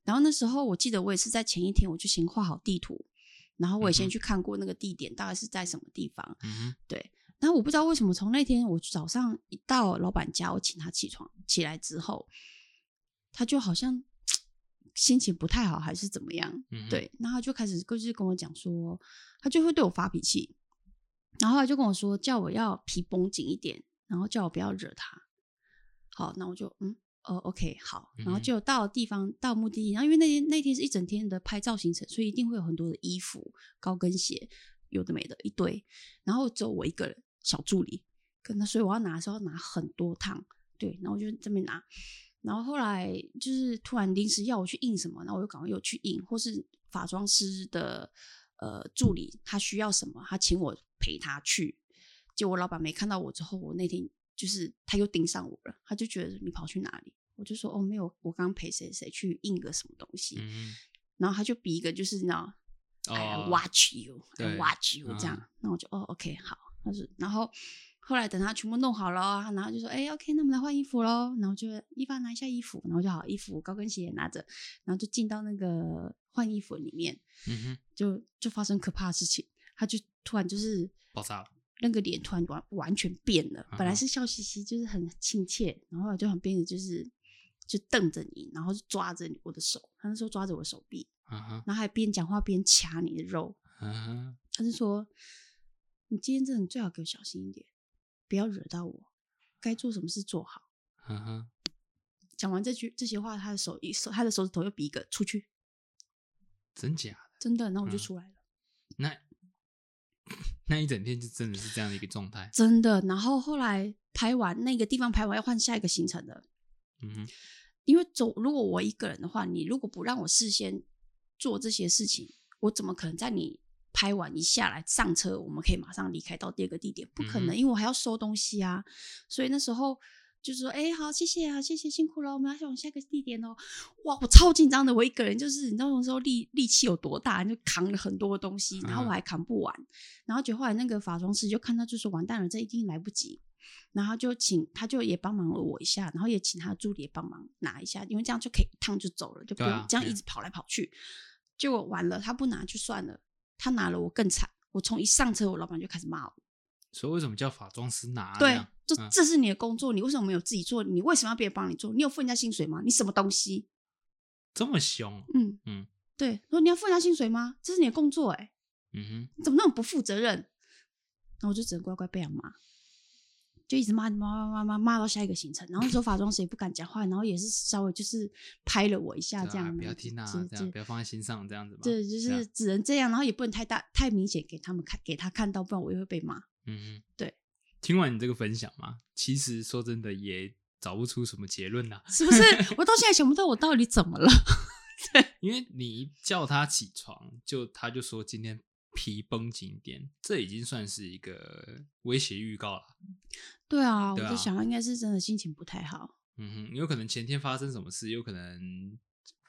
然后那时候我记得我也是在前一天我就先画好地图，然后我也先去看过那个地点大概是在什么地方，嗯，对。然后我不知道为什么从那天我早上一到老板家，我请他起床起来之后，他就好像心情不太好，还是怎么样？对，然后就开始就是跟我讲说，他就会对我发脾气。然后他就跟我说，叫我要皮绷紧一点，然后叫我不要惹他。好，那我就嗯，哦，OK，好，然后嗯就到地方到目的地，然后因为那天那天是一整天的拍照行程，所以一定会有很多的衣服、高跟鞋，有的没的一堆，然后只有我一个人小助理跟他，所以我要拿的时候要拿很多趟，对，然后我就这边拿。然后后来就是突然临时要我去印什么，然后我就赶快又去印，或是化妆师的呃助理他需要什么，他请我陪他去。结果老板没看到我之后，我那天就是他又盯上我了，他就觉得你跑去哪里？我就说哦没有，我刚陪谁谁去印个什么东西，嗯然后他就比一个就是你知道哼，I 哦 watch you，I 对 watch you 这样嗯，那我就哦 OK 好，他说然后。后来等他全部弄好了，然后就说：“哎、o k 那我们来换衣服喽。”然后就一凡拿一下衣服，然后就好衣服、高跟鞋也拿着，然后就进到那个换衣服里面，嗯哼，就就发生可怕的事情。他就突然就是爆炸了，那个脸突然完完全变了，本来嗯是笑嘻嘻，就是很亲切，然后就很变得就是就瞪着你，然后就抓着我的手，他那时候抓着我的手臂，然后还边讲话边掐你的肉，他就说：“你今天真的最好给我小心一点，不要惹到我，该做什么事做好。嗯哼，”讲完这句这些话，他的手一手他的手指头又比一个出去，真假的？真的，然后我就嗯出来了，那 那一整天就真的是这样的一个状态。真的。然后后来拍完那个地方拍完，要换下一个行程了。嗯哼，因为走，如果我一个人的话，你如果不让我事先做这些事情，我怎么可能在你拍完一下来上车，我们可以马上离开到第二个地点？不可能，因为我还要收东西啊。所以那时候就是说，哎、好，谢谢啊，谢谢，辛苦了，我们要往下一个地点哦。哇，我超紧张的，我一个人就是，你知道那时候力力气有多大，就扛了很多东西，然后我嗯还扛不完。然后就后来那个化妆师就看到，就说完蛋了，这一定来不及。然后就请他就也帮忙了我一下，然后也请他的助理也帮忙拿一下，因为这样就可以一趟就走了，就不用这样一直跑来跑去。结果完了，他不拿就算了，他拿了我更惨。我从一上车，我老板就开始骂我。所以为什么叫法装师拿？这对这这是你的工作，你为什么没有自己做？你为什么要别人帮你做？你有付人家薪水吗？你什么东西？这么凶，嗯嗯对，说你要付人家薪水吗？这是你的工作、欸，哎，嗯哼怎么那么不负责任？然后我就只能乖乖被他骂，就一直骂骂骂骂骂骂到下一个行程。然后那时候化妆师也不敢讲话，然后也是稍微就是拍了我一下，这样，啊不要听啊，就就这样不要放在心上，这样子嘛。对，就是只能这样，然后也不能太大太明显给他们看，给他看到，不然我也会被骂。嗯哼，对。听完你这个分享嘛，其实说真的也找不出什么结论呐、是不是？我到现在想不到我到底怎么了。对因为你一叫他起床，就他就说今天皮绷紧一点，这已经算是一个威胁预告了。对啊，我对啊在想，应该是真的心情不太好。嗯哼，有可能前天发生什么事，有可能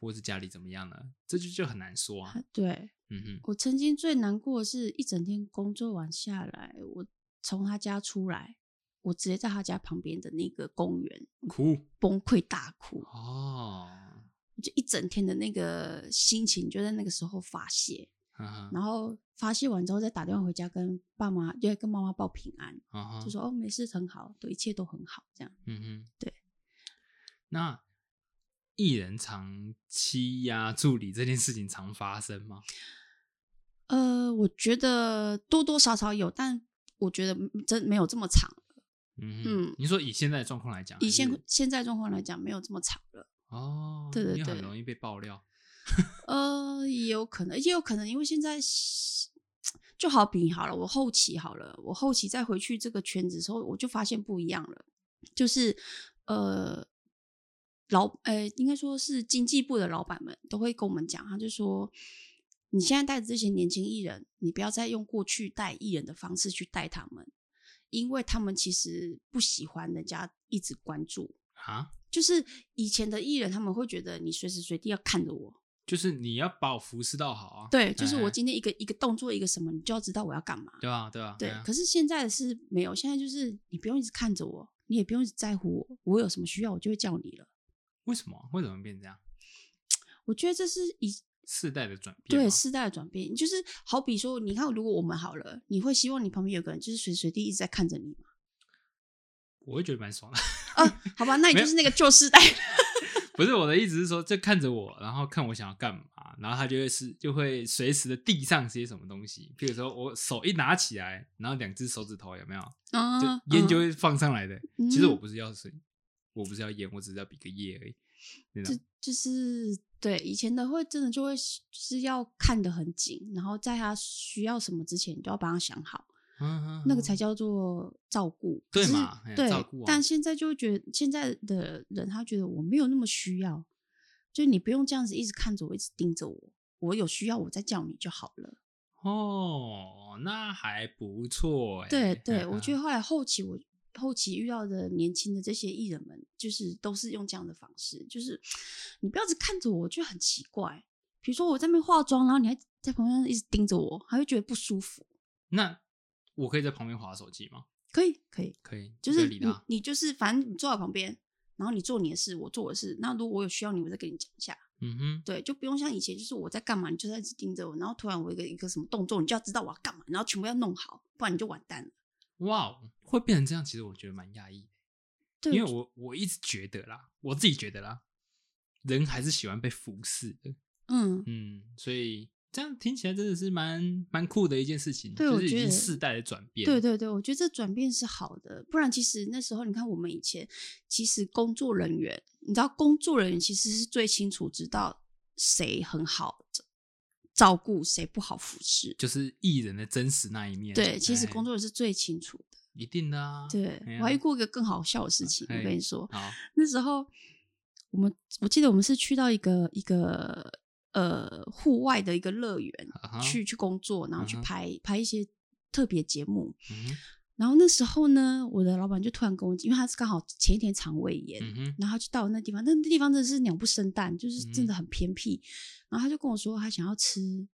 或是家里怎么样了，这就就很难说啊。对嗯哼，我曾经最难过的是一整天工作完下来，我从他家出来，我直接在他家旁边的那个公园哭崩溃大哭，哦，就一整天的那个心情就在那个时候发泄。然后发泄完之后，再打电话回家跟爸妈，就跟妈妈报平安，就说哦没事，很好，都一切都很好，这样。嗯嗯，对。那艺人常欺压助理这件事情常发生吗？呃，我觉得多多少少有，但我觉得真没有这么长。嗯你说以现在的状况来讲，以现现在状况来讲，没有这么长了。哦，对对对很容易被爆料。呃，也有可能，也有可能，因为现在就好比好了，我后期好了，我后期再回去这个圈子的时候，我就发现不一样了，就是呃，老呃，应该说是经济部的老板们都会跟我们讲，他就说，你现在带着这些年轻艺人，你不要再用过去带艺人的方式去带他们，因为他们其实不喜欢人家一直关注。啊，就是以前的艺人，他们会觉得你随时随地要看着我，就是你要把我服侍到好啊。对，就是我今天一个一个动作一个什么，你就要知道我要干嘛。对啊？对啊？对啊，可是现在是没有，现在就是你不用一直看着我，你也不用一直在乎我，我有什么需要我就会叫你了。为什么？为什么变这样？我觉得这是一世代的转变对吗世代的转变，就是好比说，你看，如果我们好了，你会希望你旁边有个人就是随时随地一直在看着你吗？我会觉得蛮爽的。啊，好吧，那你就是那个旧世代。不是我的意思是说，就看着我，然后看我想要干嘛，然后他就会是就会随时的递上些什么东西，比如说我手一拿起来，然后两只手指头有没有，啊就烟就会放上来的。嗯其实我不是要是，我不是要烟，我只是要比个耶而已。就就是对以前的会真的就会就是要看得很紧，然后在他需要什么之前，你都要帮他想好，嗯那个才叫做照顾。对嘛哎对照顾啊，但现在就会觉得现在的人他觉得我没有那么需要，就你不用这样子一直看着我，一直盯着我，我有需要我再叫你就好了。哦，那还不错哎。对对，我觉得得后来后期我后期遇到的年轻的这些艺人们，就是都是用这样的方式，就是你不要只看着我，就觉得很奇怪。比如说我在那边化妆，然后你还在旁边一直盯着我，还会觉得不舒服。那我可以在旁边划手机吗？可以可以，可以，就是你。你就是反正你坐在旁边，然后你做你的事，我做我的事。那如果我有需要你，我再跟你讲一下。嗯哼，对，就不用像以前，就是我在干嘛，你就在一直盯着我，然后突然我一个一个什么动作，你就要知道我要干嘛，然后全部要弄好，不然你就完蛋了。哇哦，会变成这样，其实我觉得蛮压抑的。对，因为我我一直觉得啦，我自己觉得啦，人还是喜欢被服侍的，嗯，嗯，所以这样听起来真的是蛮蛮酷的一件事情，对就是已我觉得经世代的转变，对对对，我觉得这转变是好的，不然其实那时候你看我们以前，其实工作人员，你知道工作人员其实是最清楚知道谁很好照照顾，谁不好服侍。就是艺人的真实那一面。对，其实哎工作人员是最清楚的。一定的啊，对我还遇过一个更好笑的事情，哎我跟你说，好，那时候我们我记得我们是去到一个一个呃户外的一个乐园去去工作，然后去拍拍一些特别节目。然后那时候呢，我的老板就突然跟我讲，因为他是刚好前一天肠胃炎，然后他就到那地方，那那地方真的是鸟不生蛋，就是真嗯的很偏僻。然后他就跟我说，他想要吃，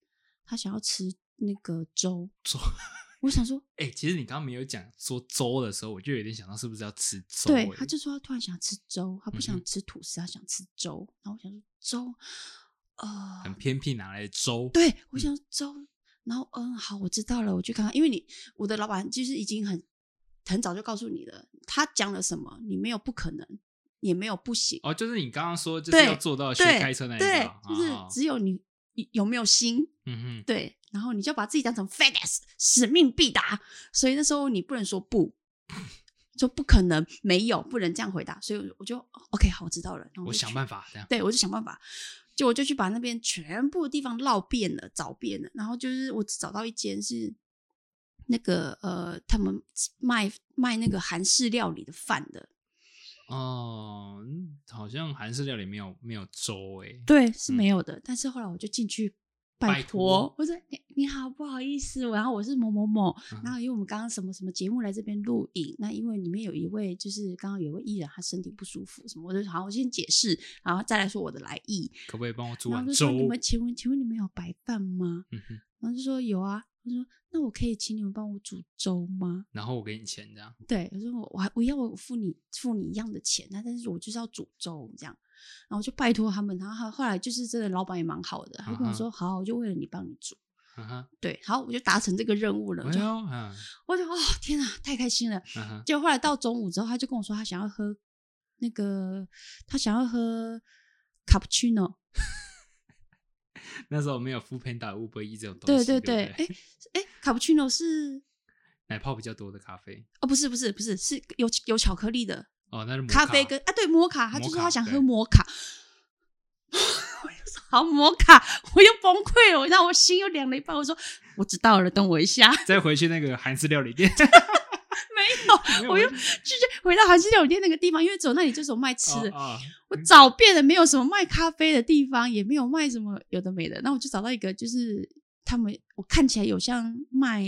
他想要吃那个粥。粥。我想说，哎、其实你刚刚没有讲说粥的时候，我就有点想到是不是要吃粥、对，哎他就说他突然想吃粥，他不想吃吐司，他想吃粥。然后我想说粥，呃，很偏僻哪来的粥？对，我想说粥，然后嗯，好，我知道了，我去看看。因为你我的老板就是已经很很早就告诉你了，他讲了什么，你没有不可能，也没有不行，哦，就是你刚刚说就是对要做到学对开车那一对个，，就是哦只有你有没有心，嗯哼，对，然后你就把自己当成 FedEx，使命必达，所以那时候你不能说不。说不可能，没有，不能这样回答，所以我就 OK，好，我知道了。然后我想去办法这样。对，我就想办法，就我就去把那边全部的地方绕遍了，找遍了，然后就是我只找到一间是那个呃，他们卖卖那个韩式料理的饭的，哦，嗯好像韩式料理没有没有粥哎、对，是嗯。没有的。但是后来我就进去拜拜托托，我说你你好，不好意思，然后我是某某某，嗯然后因为我们刚刚什么什么节目来这边录影，那因为里面有一位就是刚刚有一位艺人他身体不舒服什么，我就好，我先解释，然后再来说我的来意，可不可以帮我煮粥？你们请问请问你们有白饭吗？嗯，然后就说有啊，我说那我可以请你们帮我煮粥吗？然后我给你钱这样。对，我说我我还我要我付你付你一样的钱，那但是我就是要煮粥这样，然后我就拜托他们，然后他后来就是真的老板也蛮好的，他就跟我说、好，我就为了你帮你煮，嗯哼，对，好，我就达成这个任务了，我就、我就哦天啊，太开心了。结果后来到中午之后，他就跟我说他想要喝那个他想要喝卡布奇诺，那时候没有副片打乌龟一这种东西，对对对哎哎，卡布奇诺是奶泡比较多的咖啡。哦不是不是不是是有有巧克力的。哦，那是摩咖啡跟啊，对摩卡，他就说他想喝摩卡，我就说好摩卡，我又崩溃了，让我心又凉了一半。我说我知道了，等我一下，再回去那个韩式料理店，没有，我又就是回到韩式料理店那个地方，因为走那里就是有卖吃的，哦。哦我找遍了没有什么卖咖啡的地方，也没有卖什么有的没的，那我就找到一个，就是他们我看起来有像卖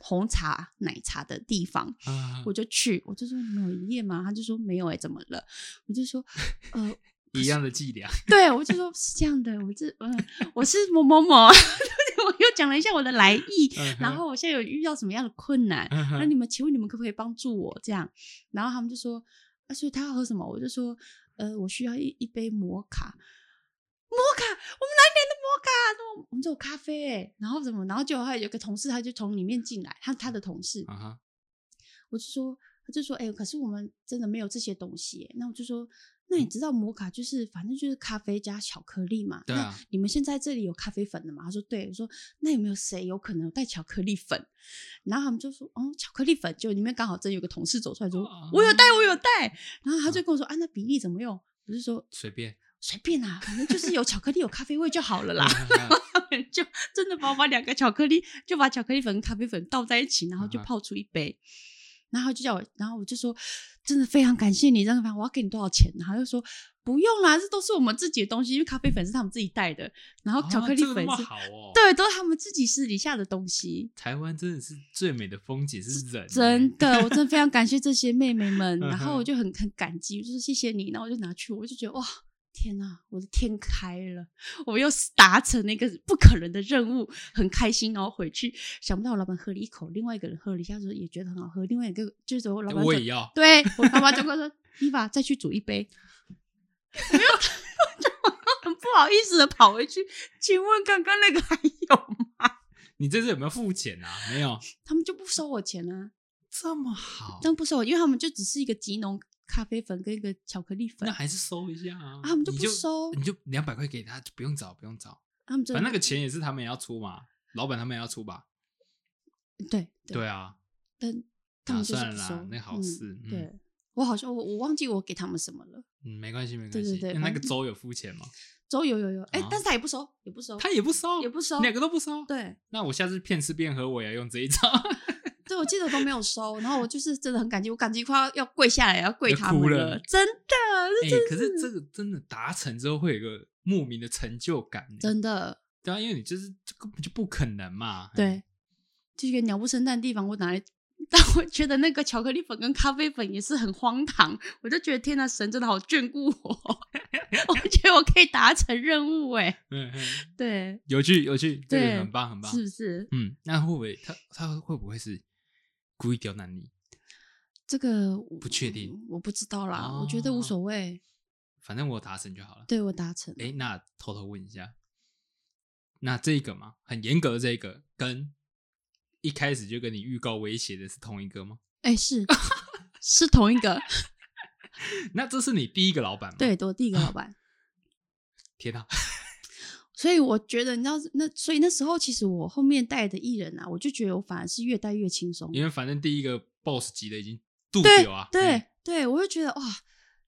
红茶、奶茶的地方，啊我就去，我就说你们有营业吗？他就说没有哎、怎么了？我就说 呃，一样的伎俩。对我就说是这样的，我这嗯、我是某某某，我又讲了一下我的来意，然后我现在有遇到什么样的困难，那你们请问你们可不可以帮助我这样？然后他们就说啊，所以他要喝什么？我就说呃，我需要一一杯摩卡。摩卡，我们来的摩卡？说我们只有咖啡哎，然后怎么？然后就还有个同事，他就从里面进来，他他的同事，我就说，他就说，哎、可是我们真的没有这些东西耶。那我就说，那你知道摩卡就是反正就是咖啡加巧克力嘛？那对啊你们现在这里有咖啡粉的吗？他说对。我说那有没有谁有可能有带巧克力粉？然后他们就说哦，巧克力粉。就里面刚好真有个同事走出来说，哦我有带，我有带。然后他就跟我说啊，那比例怎么用？我就说随便随便啦，反正就是有巧克力有咖啡味就好了啦。嗯 他们就真的把我把两个巧克力，就把巧克力粉跟咖啡粉倒在一起，然后就泡出一杯。然后就叫我，然后我就说，真的非常感谢你，这样我要给你多少钱？然后他就说不用啦，这都是我们自己的东西，因为咖啡粉是他们自己带的，然后巧克力粉是，好哦。，对，都是他们自己私底下的东西。台湾真的是最美的风景是人欸，真的，我真的非常感谢这些妹妹们，然后我就很很感激，我就说谢谢你，然后我就拿去，我就觉得哇，天哪，我的天开了，我又达成那个不可能的任务，很开心，然后回去，想不到我老板喝了一口，另外一个人喝了一下，说也觉得很好喝，另外一个就是我老板说我也要。对我爸爸就跟我说：“伊娃，再去煮一杯。”我又就很不好意思的跑回去，请问刚刚那个还有吗？你这次有没有付钱啊？没有，他们就不收我钱啊，这么好但，不收我，因为他们就只是一个吉农咖啡粉跟一个巧克力粉那，还是收一下啊。啊他们就你不收你就两百块给他，就不用找，不用找。他们就反正那个钱也是他们也要出嘛，老板他们也要出吧？对对啊，但他们就不收，那好嗯事嗯对我好像我我忘记我给他们什么了，嗯，没关系，没关系。对对对那那个周有付钱吗？周有有有，哎啊，但是他也不收，也不收，他也不收，也不收两个都不收。对那我下次骗吃骗喝，我也要用这一招。对，我记得都没有收，然后我就是真的很感激，我感激快要要跪下来要跪他了真的，哎、可是这个真的达成之后，会有一个莫名的成就感。真的对啊，因为你就是这根本就不可能嘛。对，就一个鸟不生蛋的地方，我拿来。但我觉得那个巧克力粉跟咖啡粉也是很荒唐，我就觉得天呐，神真的好眷顾我，我觉得我可以达成任务哎，对，有趣有趣，这对个很棒很棒。是不是？嗯，那会不会他他会不会是故意刁难你？这个不确定，我不知道啦，我觉得无哦所谓，反正我达成就好了。对我达成了。哎，那偷偷问一下，那这个嘛，很严格的这个，跟一开始就跟你预告威胁的是同一个吗？哎、是是同一个，那这是你第一个老板吗？，对，我第一个老板。天哪，所以我觉得，你知道，那所以那时候其实我后面带的艺人啊，我就觉得我反而是越带越轻松。因为反正第一个 boss 级的已经渡对掉啊，对嗯对，我就觉得哇，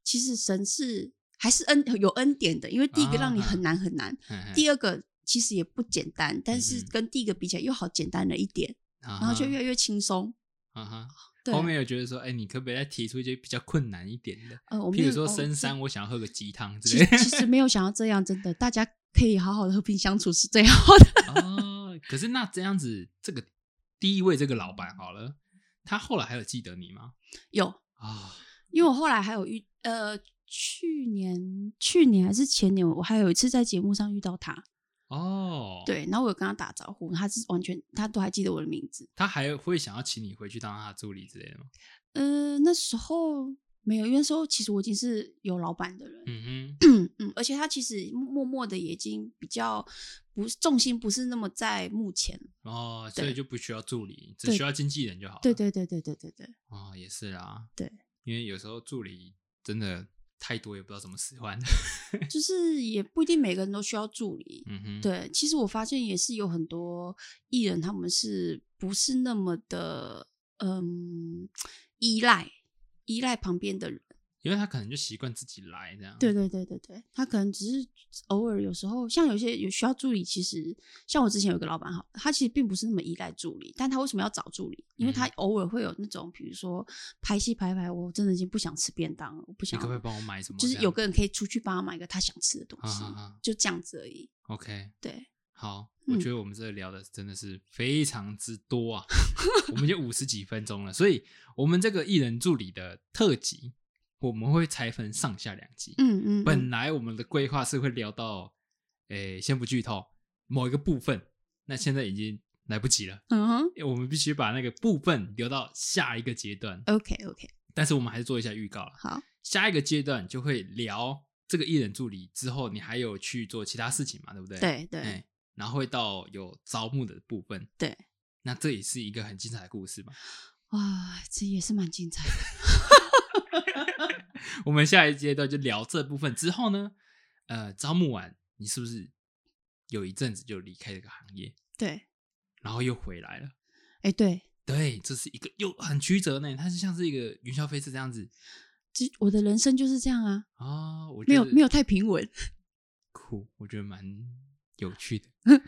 其实神是还是恩有恩典的，因为第一个让你啊很难很难，第二个其实也不简单，但是跟第一个比起来又好简单了一点，然然后就越来越轻松。啊哈，对，后面有觉得说，哎，你可不可以再提出一些比较困难一点的？呃，我们譬如说深山，我想要喝个鸡汤之类的。其实没有想要这样，真的，大家可以好好的和平相处是最好的。哦，可是那这样子，这个第一位这个老板好了，他后来还有记得你吗？有，啊，因为我后来还有遇，呃，去年去年还是前年，我还有一次在节目上遇到他，哦，，对，然后我有跟他打招呼，他是完全他都还记得我的名字。他还会想要请你回去当他的助理之类的吗？呃，那时候没有，因为那时候其实我已经是有老板的人，嗯哼嗯而且他其实默默的也已经比较不是重心不是那么在目前，哦，所以就不需要助理，只需要经纪人就好了。对，对对对对对对，哦，也是啦，对，因为有时候助理真的太多，也不知道怎么使唤。就是也不一定每个人都需要助理，嗯哼，，对，其实我发现也是有很多艺人，他们是不是那么的嗯依赖依赖旁边的人？因为他可能就习惯自己来这样。对对对对对，他可能只是偶尔有时候，像有些有需要助理，其实像我之前有个老板，好，他其实并不是那么依赖助理，但他为什么要找助理？因为他嗯偶尔会有那种，比如说拍戏拍一拍，我真的已经不想吃便当了，我不想，你可不可以帮我买什么？就是有个人可以出去帮他买一个他想吃的东西，啊啊啊就这样子而已。OK，对，好，我嗯觉得我们这聊的真的是非常之多啊，我们已经五十几分钟了，所以我们这个艺人助理的特辑，我们会拆分上下两集。嗯嗯，本嗯来我们的规划是会聊到，诶，先不剧透某一个部分，那现在已经来不及了，嗯哼我们必须把那个部分留到下一个阶段。，OK OK，但是我们还是做一下预告了，好，下一个阶段就会聊这个艺人助理之后，你还有去做其他事情嘛，对不对？对对哎，然后会到有招募的部分，对，那这也是一个很精彩的故事嘛。哇，这也是蛮精彩的。我们下一阶段就聊这部分之后呢，呃，招募完你是不是有一阵子就离开这个行业，对，然后又回来了？哎，对，对，这是一个又很曲折呢，它是像是一个云霄飞车这样子这我的人生就是这样啊，啊、我没有没有有太平稳。酷，我觉得蛮有趣的。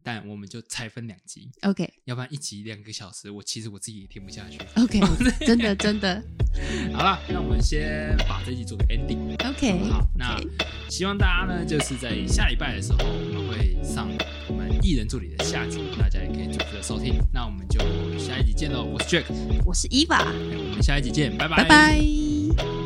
但我们就拆分两集，OK 要不然一集两个小时，我其实我自己也听不下去。OK，真的真的好了，那我们先把这集做个 ending。OK。好，那希望大家呢，就是在下礼拜的时候，我们会上我们艺人助理的下集，大家也可以准时的收听。那我们就下一集见喽，我是 Jack，我是 Eva，我们下一集见，拜拜拜。